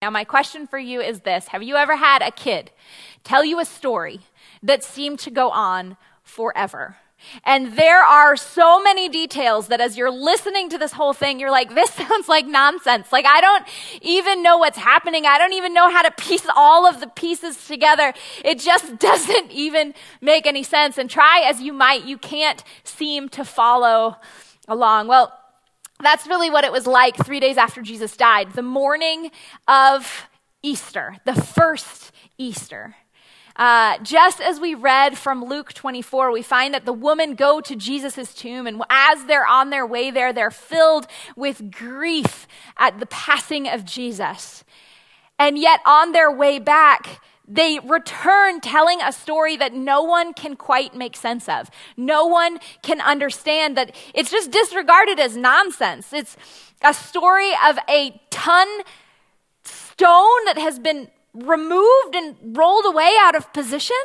Now, my question for you is this Have you ever had a kid tell you a story that seemed to go on forever? And there are so many details that as you're listening to this whole thing, you're like, this sounds like nonsense. Like, I don't even know what's happening. I don't even know how to piece all of the pieces together. It just doesn't even make any sense. And try as you might, you can't seem to follow along. Well, that's really what it was like three days after Jesus died, the morning of Easter, the first Easter. Uh, just as we read from Luke 24, we find that the women go to Jesus' tomb, and as they're on their way there, they're filled with grief at the passing of Jesus. And yet, on their way back, they return telling a story that no one can quite make sense of. No one can understand that it's just disregarded as nonsense. It's a story of a ton stone that has been removed and rolled away out of position.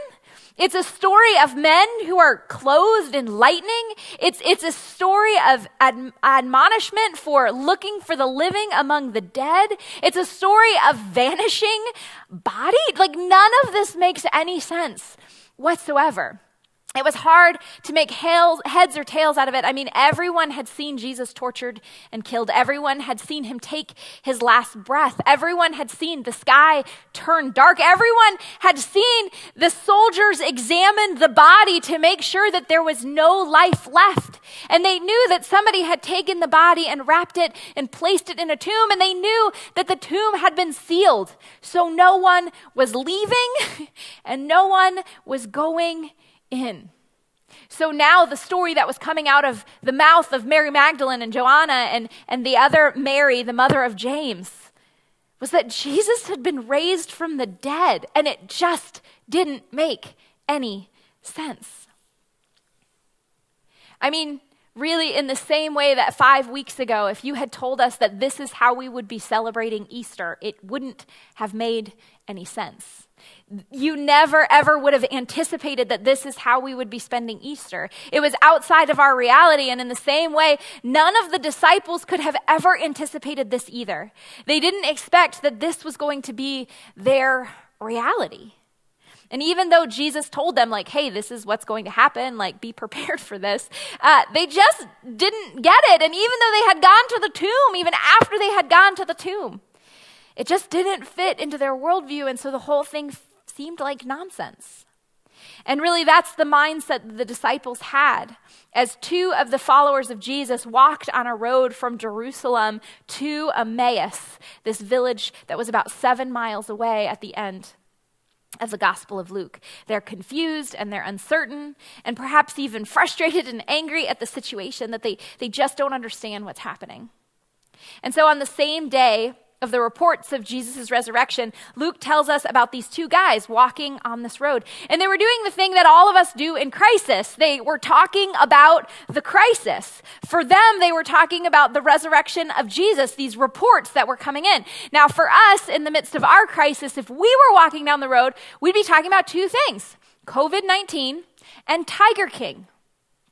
It's a story of men who are clothed in lightning. It's, it's a story of ad- admonishment for looking for the living among the dead. It's a story of vanishing body. Like none of this makes any sense whatsoever. It was hard to make heads or tails out of it. I mean, everyone had seen Jesus tortured and killed. Everyone had seen him take his last breath. Everyone had seen the sky turn dark. Everyone had seen the soldiers examine the body to make sure that there was no life left. And they knew that somebody had taken the body and wrapped it and placed it in a tomb. And they knew that the tomb had been sealed. So no one was leaving and no one was going in. So now the story that was coming out of the mouth of Mary Magdalene and Joanna and, and the other Mary, the mother of James, was that Jesus had been raised from the dead, and it just didn't make any sense. I mean, really, in the same way that five weeks ago, if you had told us that this is how we would be celebrating Easter, it wouldn't have made any sense you never ever would have anticipated that this is how we would be spending Easter. It was outside of our reality. And in the same way, none of the disciples could have ever anticipated this either. They didn't expect that this was going to be their reality. And even though Jesus told them, like, hey, this is what's going to happen, like, be prepared for this, uh, they just didn't get it. And even though they had gone to the tomb, even after they had gone to the tomb, it just didn't fit into their worldview. And so the whole thing seemed like nonsense. And really, that's the mindset the disciples had as two of the followers of Jesus walked on a road from Jerusalem to Emmaus, this village that was about seven miles away at the end of the Gospel of Luke. They're confused and they're uncertain and perhaps even frustrated and angry at the situation that they, they just don't understand what's happening. And so on the same day, of the reports of Jesus' resurrection, Luke tells us about these two guys walking on this road. And they were doing the thing that all of us do in crisis. They were talking about the crisis. For them, they were talking about the resurrection of Jesus, these reports that were coming in. Now, for us, in the midst of our crisis, if we were walking down the road, we'd be talking about two things COVID 19 and Tiger King.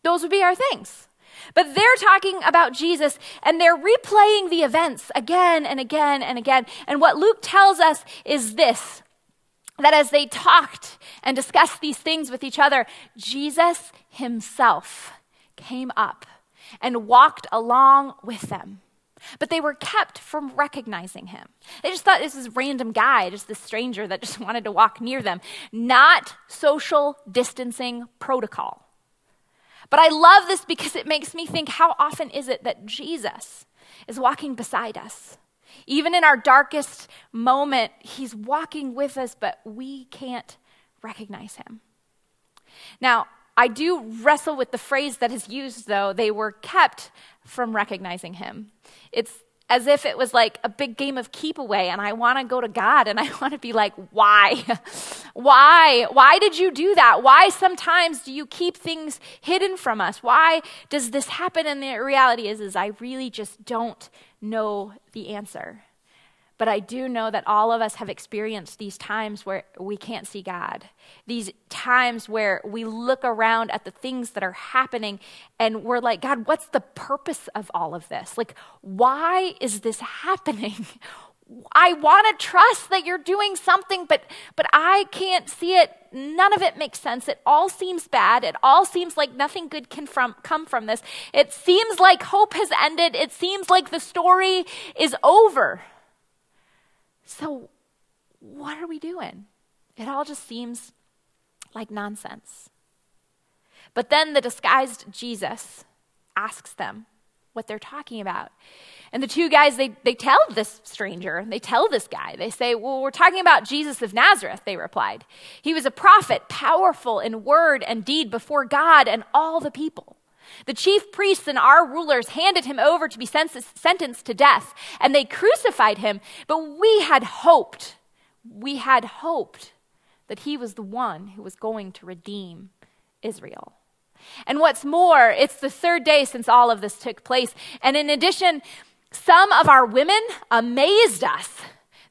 Those would be our things. But they're talking about Jesus and they're replaying the events again and again and again. And what Luke tells us is this that as they talked and discussed these things with each other, Jesus himself came up and walked along with them. But they were kept from recognizing him. They just thought this was a random guy, just this stranger that just wanted to walk near them. Not social distancing protocol. But I love this because it makes me think how often is it that Jesus is walking beside us? Even in our darkest moment, he's walking with us, but we can't recognize him. Now, I do wrestle with the phrase that is used, though. They were kept from recognizing him. It's as if it was like a big game of keep away and I want to go to God and I want to be like, why? why? Why did you do that? Why sometimes do you keep things hidden from us? Why does this happen? And the reality is, is I really just don't know the answer. But I do know that all of us have experienced these times where we can't see God, these times where we look around at the things that are happening and we're like, God, what's the purpose of all of this? Like, why is this happening? I want to trust that you're doing something, but, but I can't see it. None of it makes sense. It all seems bad. It all seems like nothing good can from, come from this. It seems like hope has ended. It seems like the story is over. So, what are we doing? It all just seems like nonsense. But then the disguised Jesus asks them what they're talking about. And the two guys, they, they tell this stranger, they tell this guy, they say, Well, we're talking about Jesus of Nazareth, they replied. He was a prophet, powerful in word and deed before God and all the people. The chief priests and our rulers handed him over to be sentenced to death, and they crucified him. But we had hoped, we had hoped that he was the one who was going to redeem Israel. And what's more, it's the third day since all of this took place. And in addition, some of our women amazed us.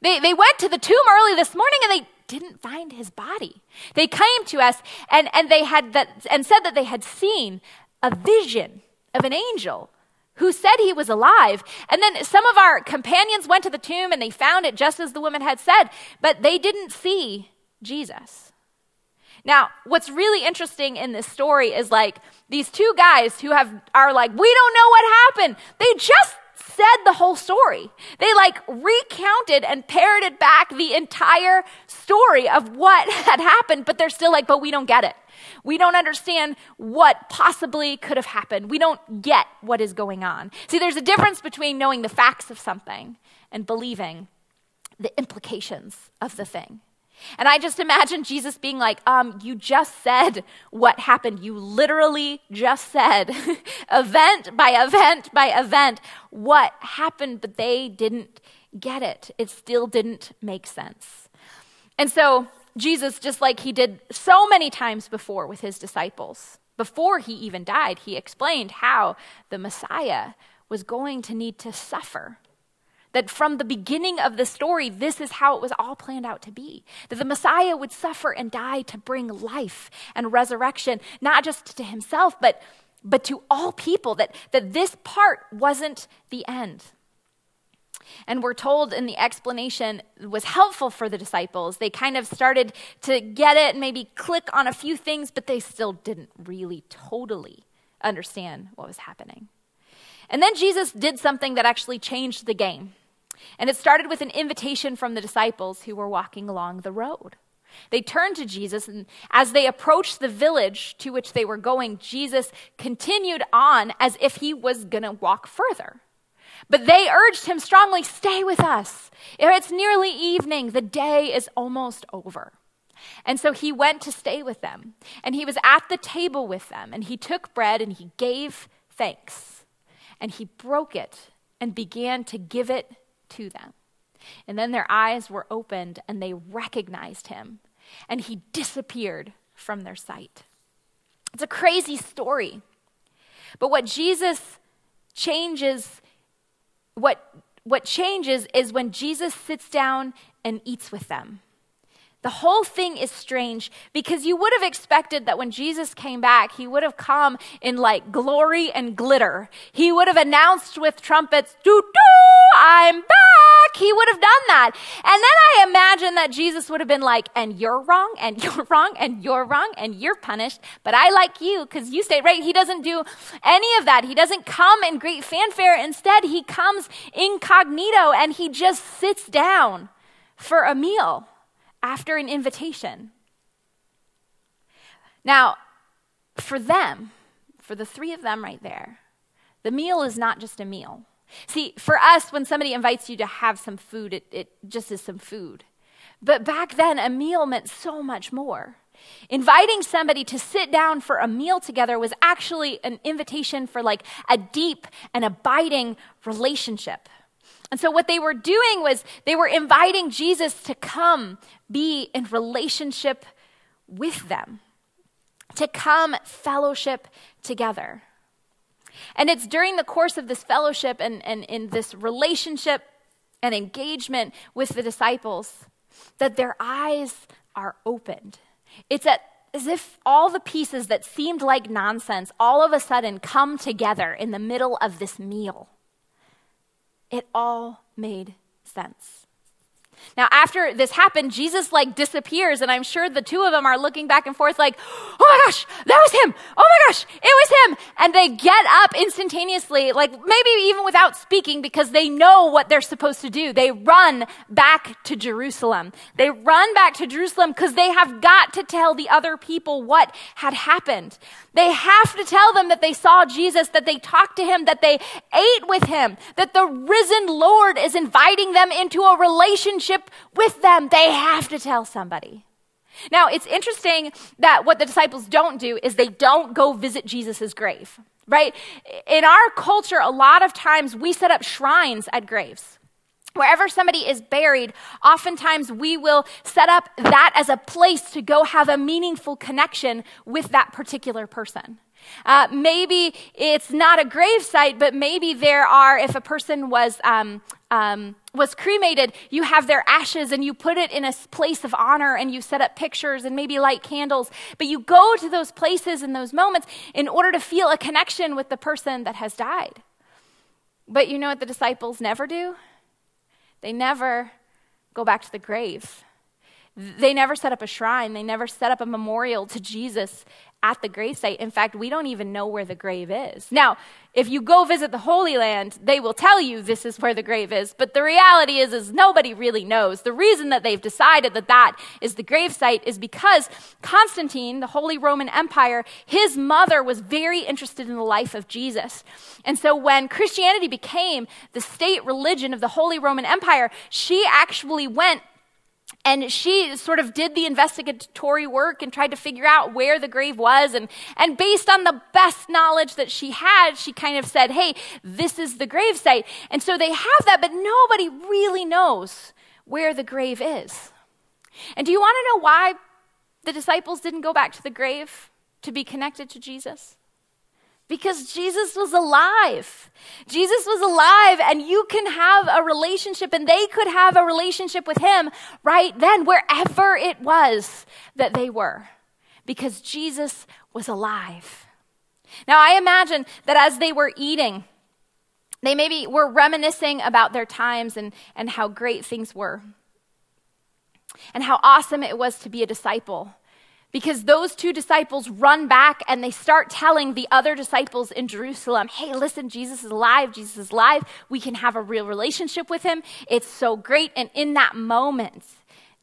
They, they went to the tomb early this morning and they didn't find his body. They came to us and, and they had that and said that they had seen a vision of an angel who said he was alive. And then some of our companions went to the tomb and they found it just as the woman had said, but they didn't see Jesus. Now, what's really interesting in this story is like these two guys who have are like, we don't know what happened. They just said the whole story. They like recounted and parroted back the entire story of what had happened, but they're still like, but we don't get it. We don't understand what possibly could have happened. We don't get what is going on. See, there's a difference between knowing the facts of something and believing the implications of the thing. And I just imagine Jesus being like, um, You just said what happened. You literally just said, event by event by event, what happened, but they didn't get it. It still didn't make sense. And so, Jesus, just like he did so many times before with his disciples, before he even died, he explained how the Messiah was going to need to suffer that from the beginning of the story, this is how it was all planned out to be. That the Messiah would suffer and die to bring life and resurrection, not just to himself, but, but to all people. That, that this part wasn't the end. And we're told in the explanation was helpful for the disciples. They kind of started to get it and maybe click on a few things, but they still didn't really totally understand what was happening. And then Jesus did something that actually changed the game. And it started with an invitation from the disciples who were walking along the road. They turned to Jesus, and as they approached the village to which they were going, Jesus continued on as if he was going to walk further. But they urged him strongly, Stay with us. It's nearly evening. The day is almost over. And so he went to stay with them. And he was at the table with them. And he took bread and he gave thanks. And he broke it and began to give it to them. And then their eyes were opened and they recognized him, and he disappeared from their sight. It's a crazy story. But what Jesus changes, what, what changes is when Jesus sits down and eats with them. The whole thing is strange because you would have expected that when Jesus came back, he would have come in like glory and glitter. He would have announced with trumpets, doo doo, I'm back. He would have done that. And then I imagine that Jesus would have been like, and you're wrong, and you're wrong, and you're wrong, and you're punished, but I like you because you stayed right. He doesn't do any of that. He doesn't come in great fanfare. Instead, he comes incognito and he just sits down for a meal after an invitation. Now, for them, for the three of them right there, the meal is not just a meal. See, for us, when somebody invites you to have some food, it, it just is some food. But back then, a meal meant so much more. Inviting somebody to sit down for a meal together was actually an invitation for like a deep and abiding relationship. And so, what they were doing was they were inviting Jesus to come be in relationship with them, to come fellowship together. And it's during the course of this fellowship and, and in this relationship and engagement with the disciples that their eyes are opened. It's at, as if all the pieces that seemed like nonsense all of a sudden come together in the middle of this meal it all made sense. Now, after this happened, Jesus like disappears, and I'm sure the two of them are looking back and forth, like, oh my gosh, that was him. Oh my gosh, it was him. And they get up instantaneously, like maybe even without speaking, because they know what they're supposed to do. They run back to Jerusalem. They run back to Jerusalem because they have got to tell the other people what had happened. They have to tell them that they saw Jesus, that they talked to him, that they ate with him, that the risen Lord is inviting them into a relationship with them. They have to tell somebody. Now, it's interesting that what the disciples don't do is they don't go visit Jesus' grave, right? In our culture, a lot of times we set up shrines at graves. Wherever somebody is buried, oftentimes we will set up that as a place to go have a meaningful connection with that particular person. Uh, maybe it's not a grave site, but maybe there are, if a person was, um, um, was cremated, you have their ashes and you put it in a place of honor and you set up pictures and maybe light candles. But you go to those places in those moments in order to feel a connection with the person that has died. But you know what the disciples never do? They never go back to the grave. They never set up a shrine. They never set up a memorial to Jesus at the grave site. In fact, we don't even know where the grave is. Now, if you go visit the Holy Land, they will tell you this is where the grave is, but the reality is is nobody really knows. The reason that they've decided that that is the grave site is because Constantine, the Holy Roman Empire, his mother was very interested in the life of Jesus. And so when Christianity became the state religion of the Holy Roman Empire, she actually went and she sort of did the investigatory work and tried to figure out where the grave was. And, and based on the best knowledge that she had, she kind of said, hey, this is the grave site. And so they have that, but nobody really knows where the grave is. And do you want to know why the disciples didn't go back to the grave to be connected to Jesus? Because Jesus was alive. Jesus was alive, and you can have a relationship, and they could have a relationship with him right then, wherever it was that they were, because Jesus was alive. Now, I imagine that as they were eating, they maybe were reminiscing about their times and, and how great things were, and how awesome it was to be a disciple because those two disciples run back and they start telling the other disciples in Jerusalem, hey, listen, Jesus is alive. Jesus is alive. We can have a real relationship with him. It's so great. And in that moment,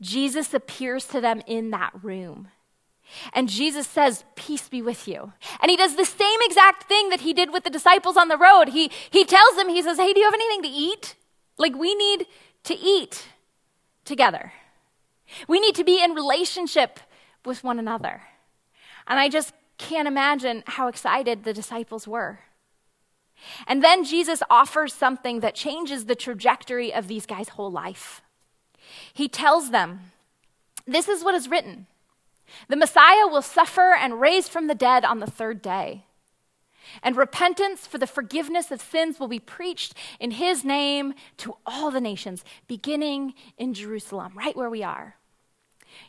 Jesus appears to them in that room. And Jesus says, Peace be with you. And he does the same exact thing that he did with the disciples on the road. He, he tells them, He says, Hey, do you have anything to eat? Like, we need to eat together. We need to be in relationship with one another. And I just can't imagine how excited the disciples were. And then Jesus offers something that changes the trajectory of these guys' whole life. He tells them, This is what is written the Messiah will suffer and raise from the dead on the third day. And repentance for the forgiveness of sins will be preached in his name to all the nations, beginning in Jerusalem, right where we are.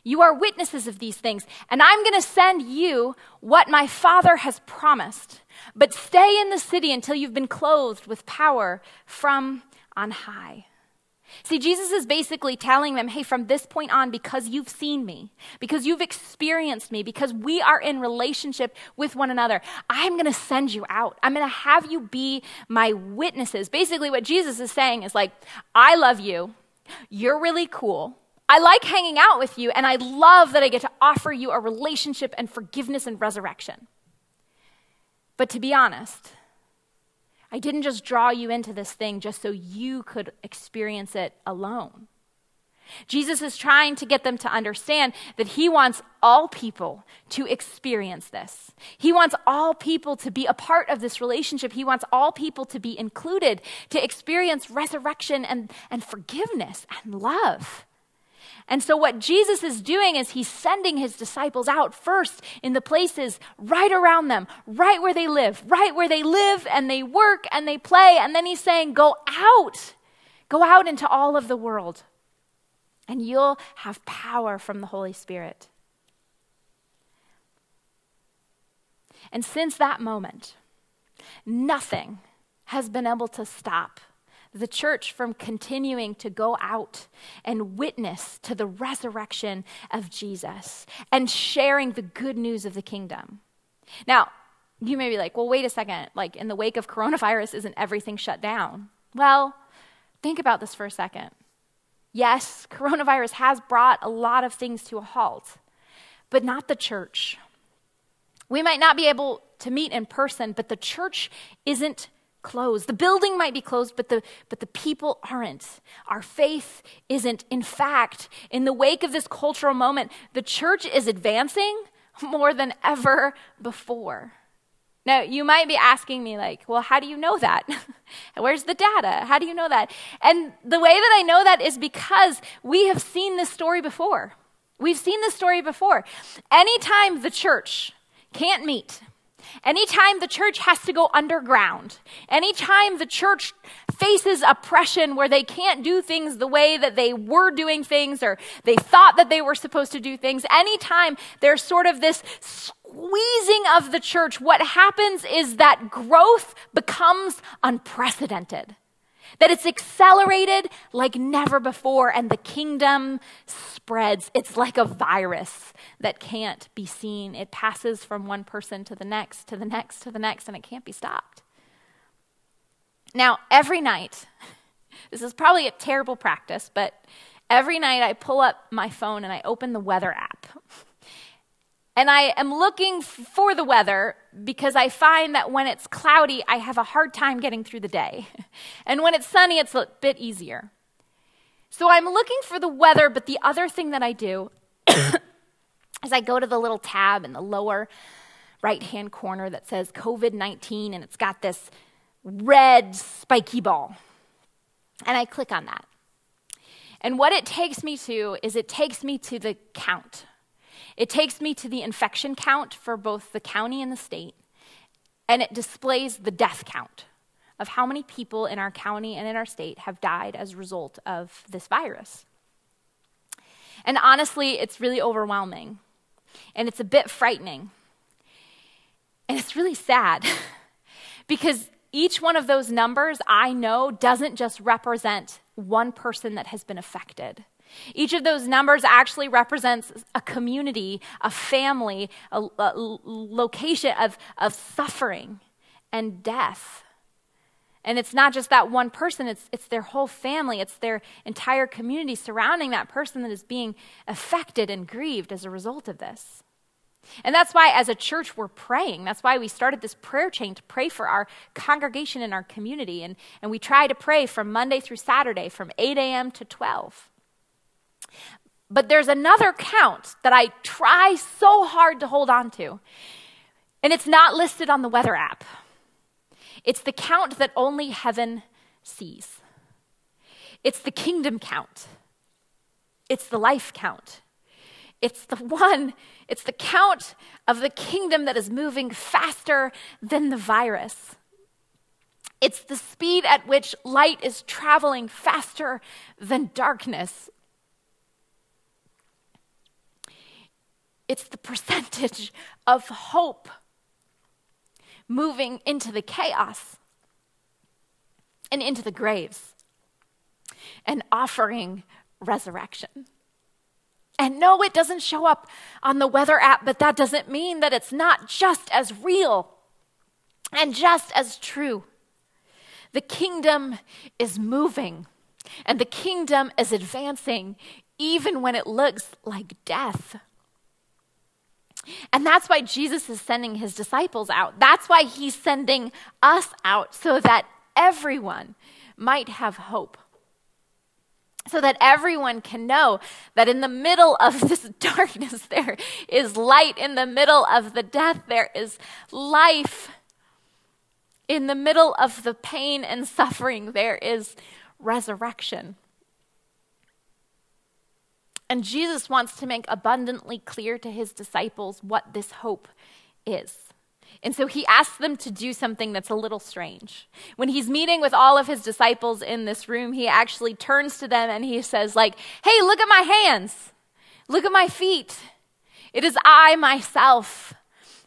You are witnesses of these things, and I'm going to send you what my Father has promised. But stay in the city until you've been clothed with power from on high. See, Jesus is basically telling them, hey, from this point on, because you've seen me, because you've experienced me, because we are in relationship with one another, I'm going to send you out. I'm going to have you be my witnesses. Basically, what Jesus is saying is like, I love you. You're really cool. I like hanging out with you, and I love that I get to offer you a relationship and forgiveness and resurrection. But to be honest, I didn't just draw you into this thing just so you could experience it alone. Jesus is trying to get them to understand that he wants all people to experience this. He wants all people to be a part of this relationship. He wants all people to be included, to experience resurrection and, and forgiveness and love. And so, what Jesus is doing is he's sending his disciples out first in the places right around them, right where they live, right where they live and they work and they play. And then he's saying, Go out, go out into all of the world, and you'll have power from the Holy Spirit. And since that moment, nothing has been able to stop the church from continuing to go out and witness to the resurrection of Jesus and sharing the good news of the kingdom. Now, you may be like, well, wait a second. Like, in the wake of coronavirus, isn't everything shut down? Well, think about this for a second. Yes, coronavirus has brought a lot of things to a halt, but not the church. We might not be able to meet in person, but the church isn't closed. The building might be closed, but the, but the people aren't. Our faith isn't. In fact, in the wake of this cultural moment, the church is advancing more than ever before. Now, you might be asking me, like, well, how do you know that? Where's the data? How do you know that? And the way that I know that is because we have seen this story before. We've seen this story before. Anytime the church can't meet, Anytime the church has to go underground, anytime the church faces oppression where they can't do things the way that they were doing things or they thought that they were supposed to do things, anytime there's sort of this squeezing of the church, what happens is that growth becomes unprecedented that it's accelerated like never before, and the kingdom spreads. It's like a virus that can't be seen. It passes from one person to the next, to the next, to the next, and it can't be stopped. Now, every night, this is probably a terrible practice, but every night I pull up my phone and I open the weather app. And I am looking for the weather because I find that when it's cloudy, I have a hard time getting through the day. And when it's sunny, it's a bit easier. So I'm looking for the weather, but the other thing that I do is I go to the little tab in the lower right hand corner that says COVID 19, and it's got this red spiky ball. And I click on that. And what it takes me to is it takes me to the count it takes me to the infection count for both the county and the state, and it displays the death count of how many people in our county and in our state have died as a result of this virus. And honestly, it's really overwhelming, and it's a bit frightening. And it's really sad because each one of those numbers I know doesn't just represent one person that has been affected. Each of those numbers actually represents a community, a family, a, a location of, of suffering and death. And it's not just that one person, it's, it's their whole family, it's their entire community surrounding that person that is being affected and grieved as a result of this. And that's why, as a church, we're praying. That's why we started this prayer chain to pray for our congregation and our community. And, and we try to pray from Monday through Saturday from 8 a.m. to 12. But there's another count that I try so hard to hold on to, and it's not listed on the weather app. It's the count that only heaven sees. It's the kingdom count. It's the life count. It's the one, it's the count of the kingdom that is moving faster than the virus. It's the speed at which light is traveling faster than darkness. It's the percentage of hope moving into the chaos and into the graves and offering resurrection. And no, it doesn't show up on the weather app, but that doesn't mean that it's not just as real and just as true. The kingdom is moving and the kingdom is advancing even when it looks like death. And that's why Jesus is sending his disciples out. That's why he's sending us out so that everyone might have hope. So that everyone can know that in the middle of this darkness, there is light. In the middle of the death, there is life. In the middle of the pain and suffering, there is resurrection. And Jesus wants to make abundantly clear to his disciples what this hope is. And so he asks them to do something that's a little strange. When he's meeting with all of his disciples in this room, he actually turns to them and he says like, "Hey, look at my hands. Look at my feet. It is I myself.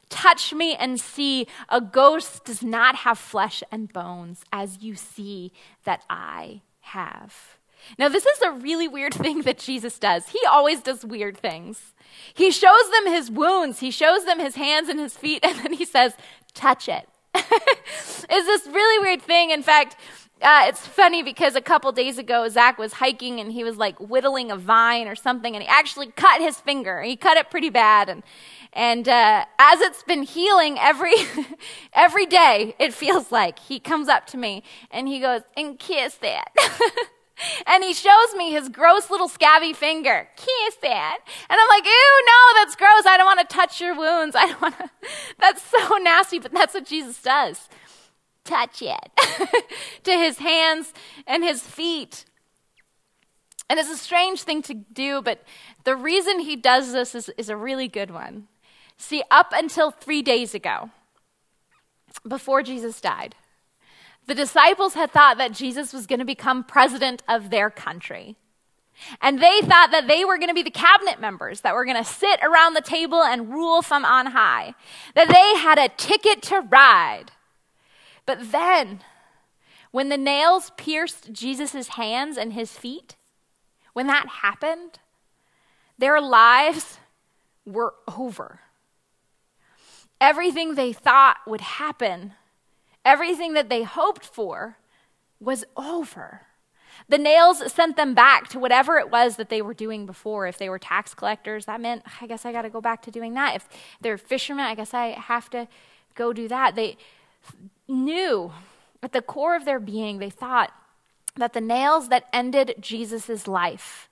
Touch me and see. A ghost does not have flesh and bones, as you see that I have. Now, this is a really weird thing that Jesus does. He always does weird things. He shows them his wounds, he shows them his hands and his feet, and then he says, Touch it. it's this really weird thing. In fact, uh, it's funny because a couple days ago, Zach was hiking and he was like whittling a vine or something, and he actually cut his finger. He cut it pretty bad, and and uh, as it's been healing every every day, it feels like he comes up to me and he goes and kiss that. And he shows me his gross little scabby finger. Kiss that. And I'm like, ew, no, that's gross. I don't want to touch your wounds. I don't want to. That's so nasty, but that's what Jesus does. Touch it to his hands and his feet. And it's a strange thing to do, but the reason he does this is, is a really good one. See, up until three days ago, before Jesus died, the disciples had thought that Jesus was going to become president of their country. And they thought that they were going to be the cabinet members that were going to sit around the table and rule from on high, that they had a ticket to ride. But then, when the nails pierced Jesus' hands and his feet, when that happened, their lives were over. Everything they thought would happen Everything that they hoped for was over. The nails sent them back to whatever it was that they were doing before. If they were tax collectors, that meant, I guess I got to go back to doing that. If they're fishermen, I guess I have to go do that. They knew at the core of their being, they thought that the nails that ended Jesus' life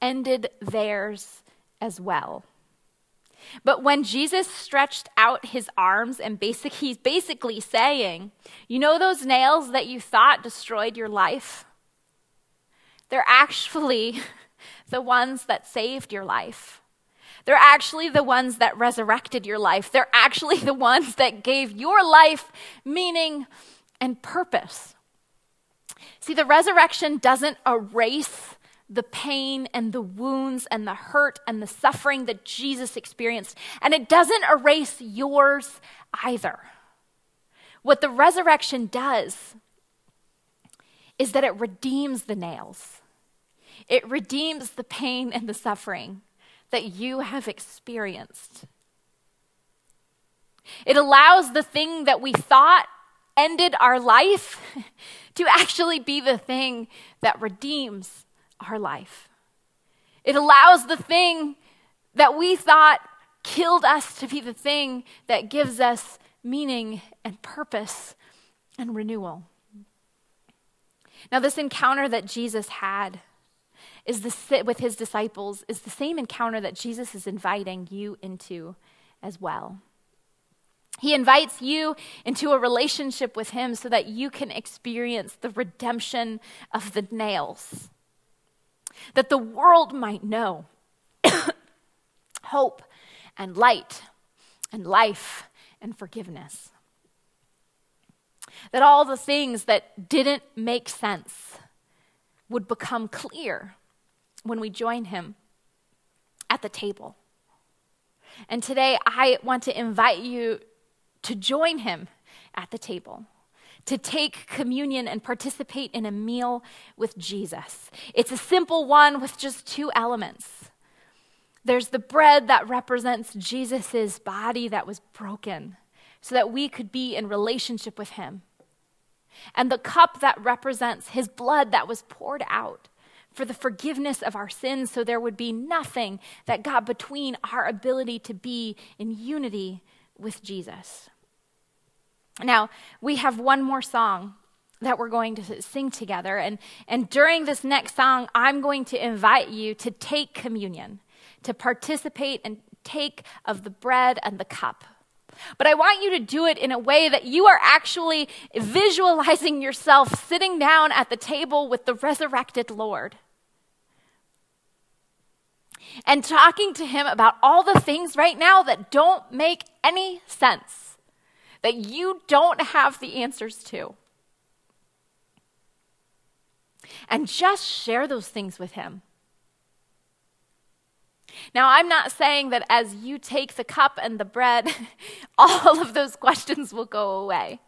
ended theirs as well. But when Jesus stretched out his arms and basic, he's basically saying, You know those nails that you thought destroyed your life? They're actually the ones that saved your life. They're actually the ones that resurrected your life. They're actually the ones that gave your life meaning and purpose. See, the resurrection doesn't erase the pain and the wounds and the hurt and the suffering that Jesus experienced. And it doesn't erase yours either. What the resurrection does is that it redeems the nails, it redeems the pain and the suffering that you have experienced. It allows the thing that we thought ended our life to actually be the thing that redeems our life. It allows the thing that we thought killed us to be the thing that gives us meaning and purpose and renewal. Now, this encounter that Jesus had is the, sit with his disciples is the same encounter that Jesus is inviting you into as well. He invites you into a relationship with him so that you can experience the redemption of the nails that the world might know hope and light and life and forgiveness. That all the things that didn't make sense would become clear when we join him at the table. And today I want to invite you to join him at the table to take communion and participate in a meal with Jesus. It's a simple one with just two elements. There's the bread that represents Jesus' body that was broken so that we could be in relationship with him. And the cup that represents his blood that was poured out for the forgiveness of our sins so there would be nothing that got between our ability to be in unity with Jesus. Now, we have one more song that we're going to sing together. And, and during this next song, I'm going to invite you to take communion, to participate and take of the bread and the cup. But I want you to do it in a way that you are actually visualizing yourself sitting down at the table with the resurrected Lord and talking to him about all the things right now that don't make any sense that you don't have the answers to. And just share those things with Him. Now, I'm not saying that as you take the cup and the bread, all of those questions will go away.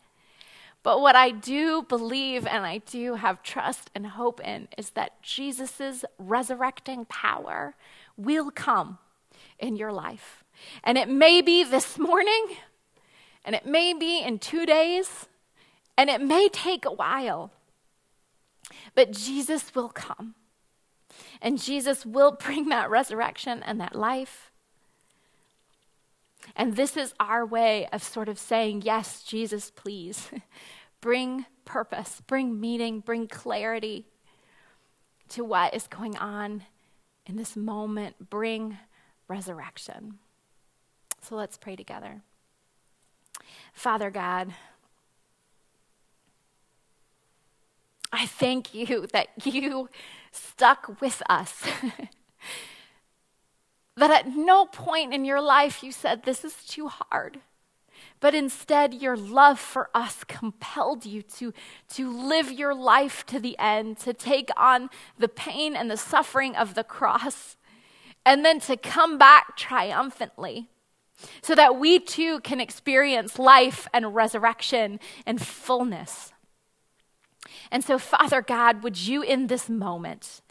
But what I do believe and I do have trust and hope in is that Jesus' resurrecting power will come in your life. And it may be this morning, and it may be in two days, and it may take a while. But Jesus will come. And Jesus will bring that resurrection and that life. And this is our way of sort of saying, Yes, Jesus, please. bring purpose, bring meaning, bring clarity to what is going on in this moment. Bring resurrection. So let's pray together. Father God, I thank you that you stuck with us. that at no point in your life you said, This is too hard. But instead, your love for us compelled you to, to live your life to the end, to take on the pain and the suffering of the cross, and then to come back triumphantly so that we too can experience life and resurrection and fullness. And so, Father God, would you in this moment,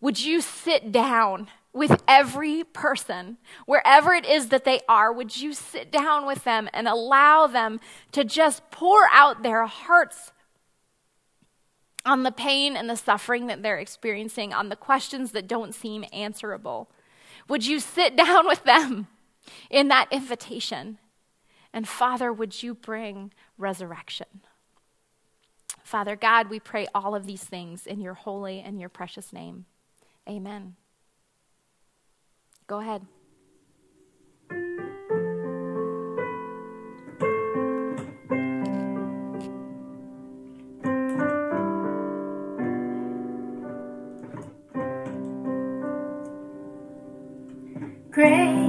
would you sit down with every person, wherever it is that they are, would you sit down with them and allow them to just pour out their hearts on the pain and the suffering that they're experiencing, on the questions that don't seem answerable? Would you sit down with them in that invitation? And Father, would you bring resurrection? Father God, we pray all of these things in your holy and your precious name. Amen. Go ahead. Great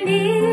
你。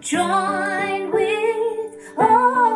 join with all.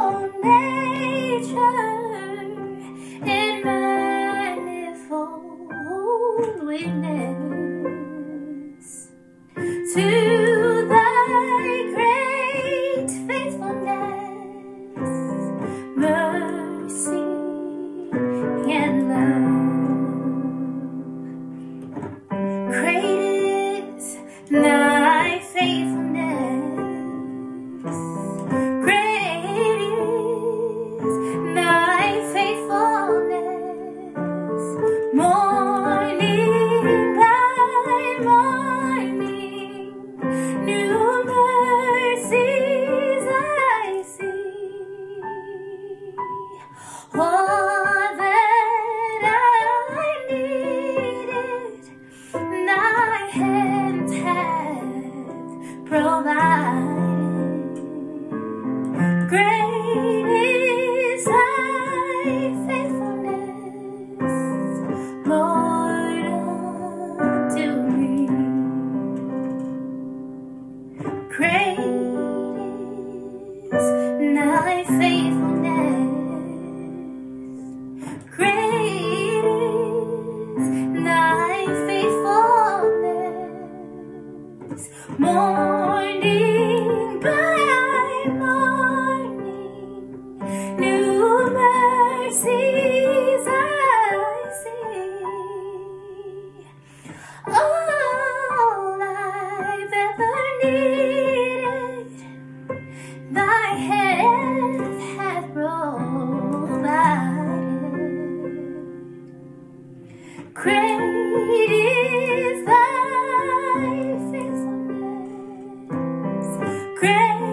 all night. Great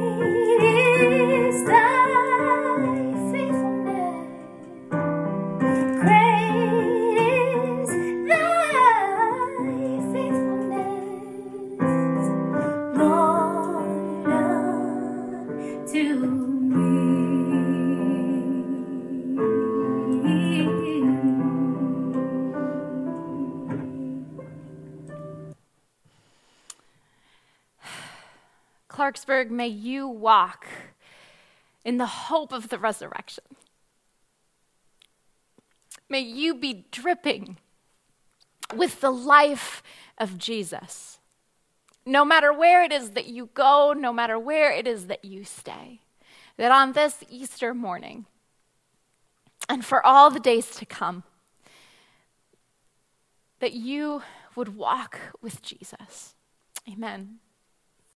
may you walk in the hope of the resurrection. May you be dripping with the life of Jesus. No matter where it is that you go, no matter where it is that you stay, that on this Easter morning and for all the days to come, that you would walk with Jesus. Amen.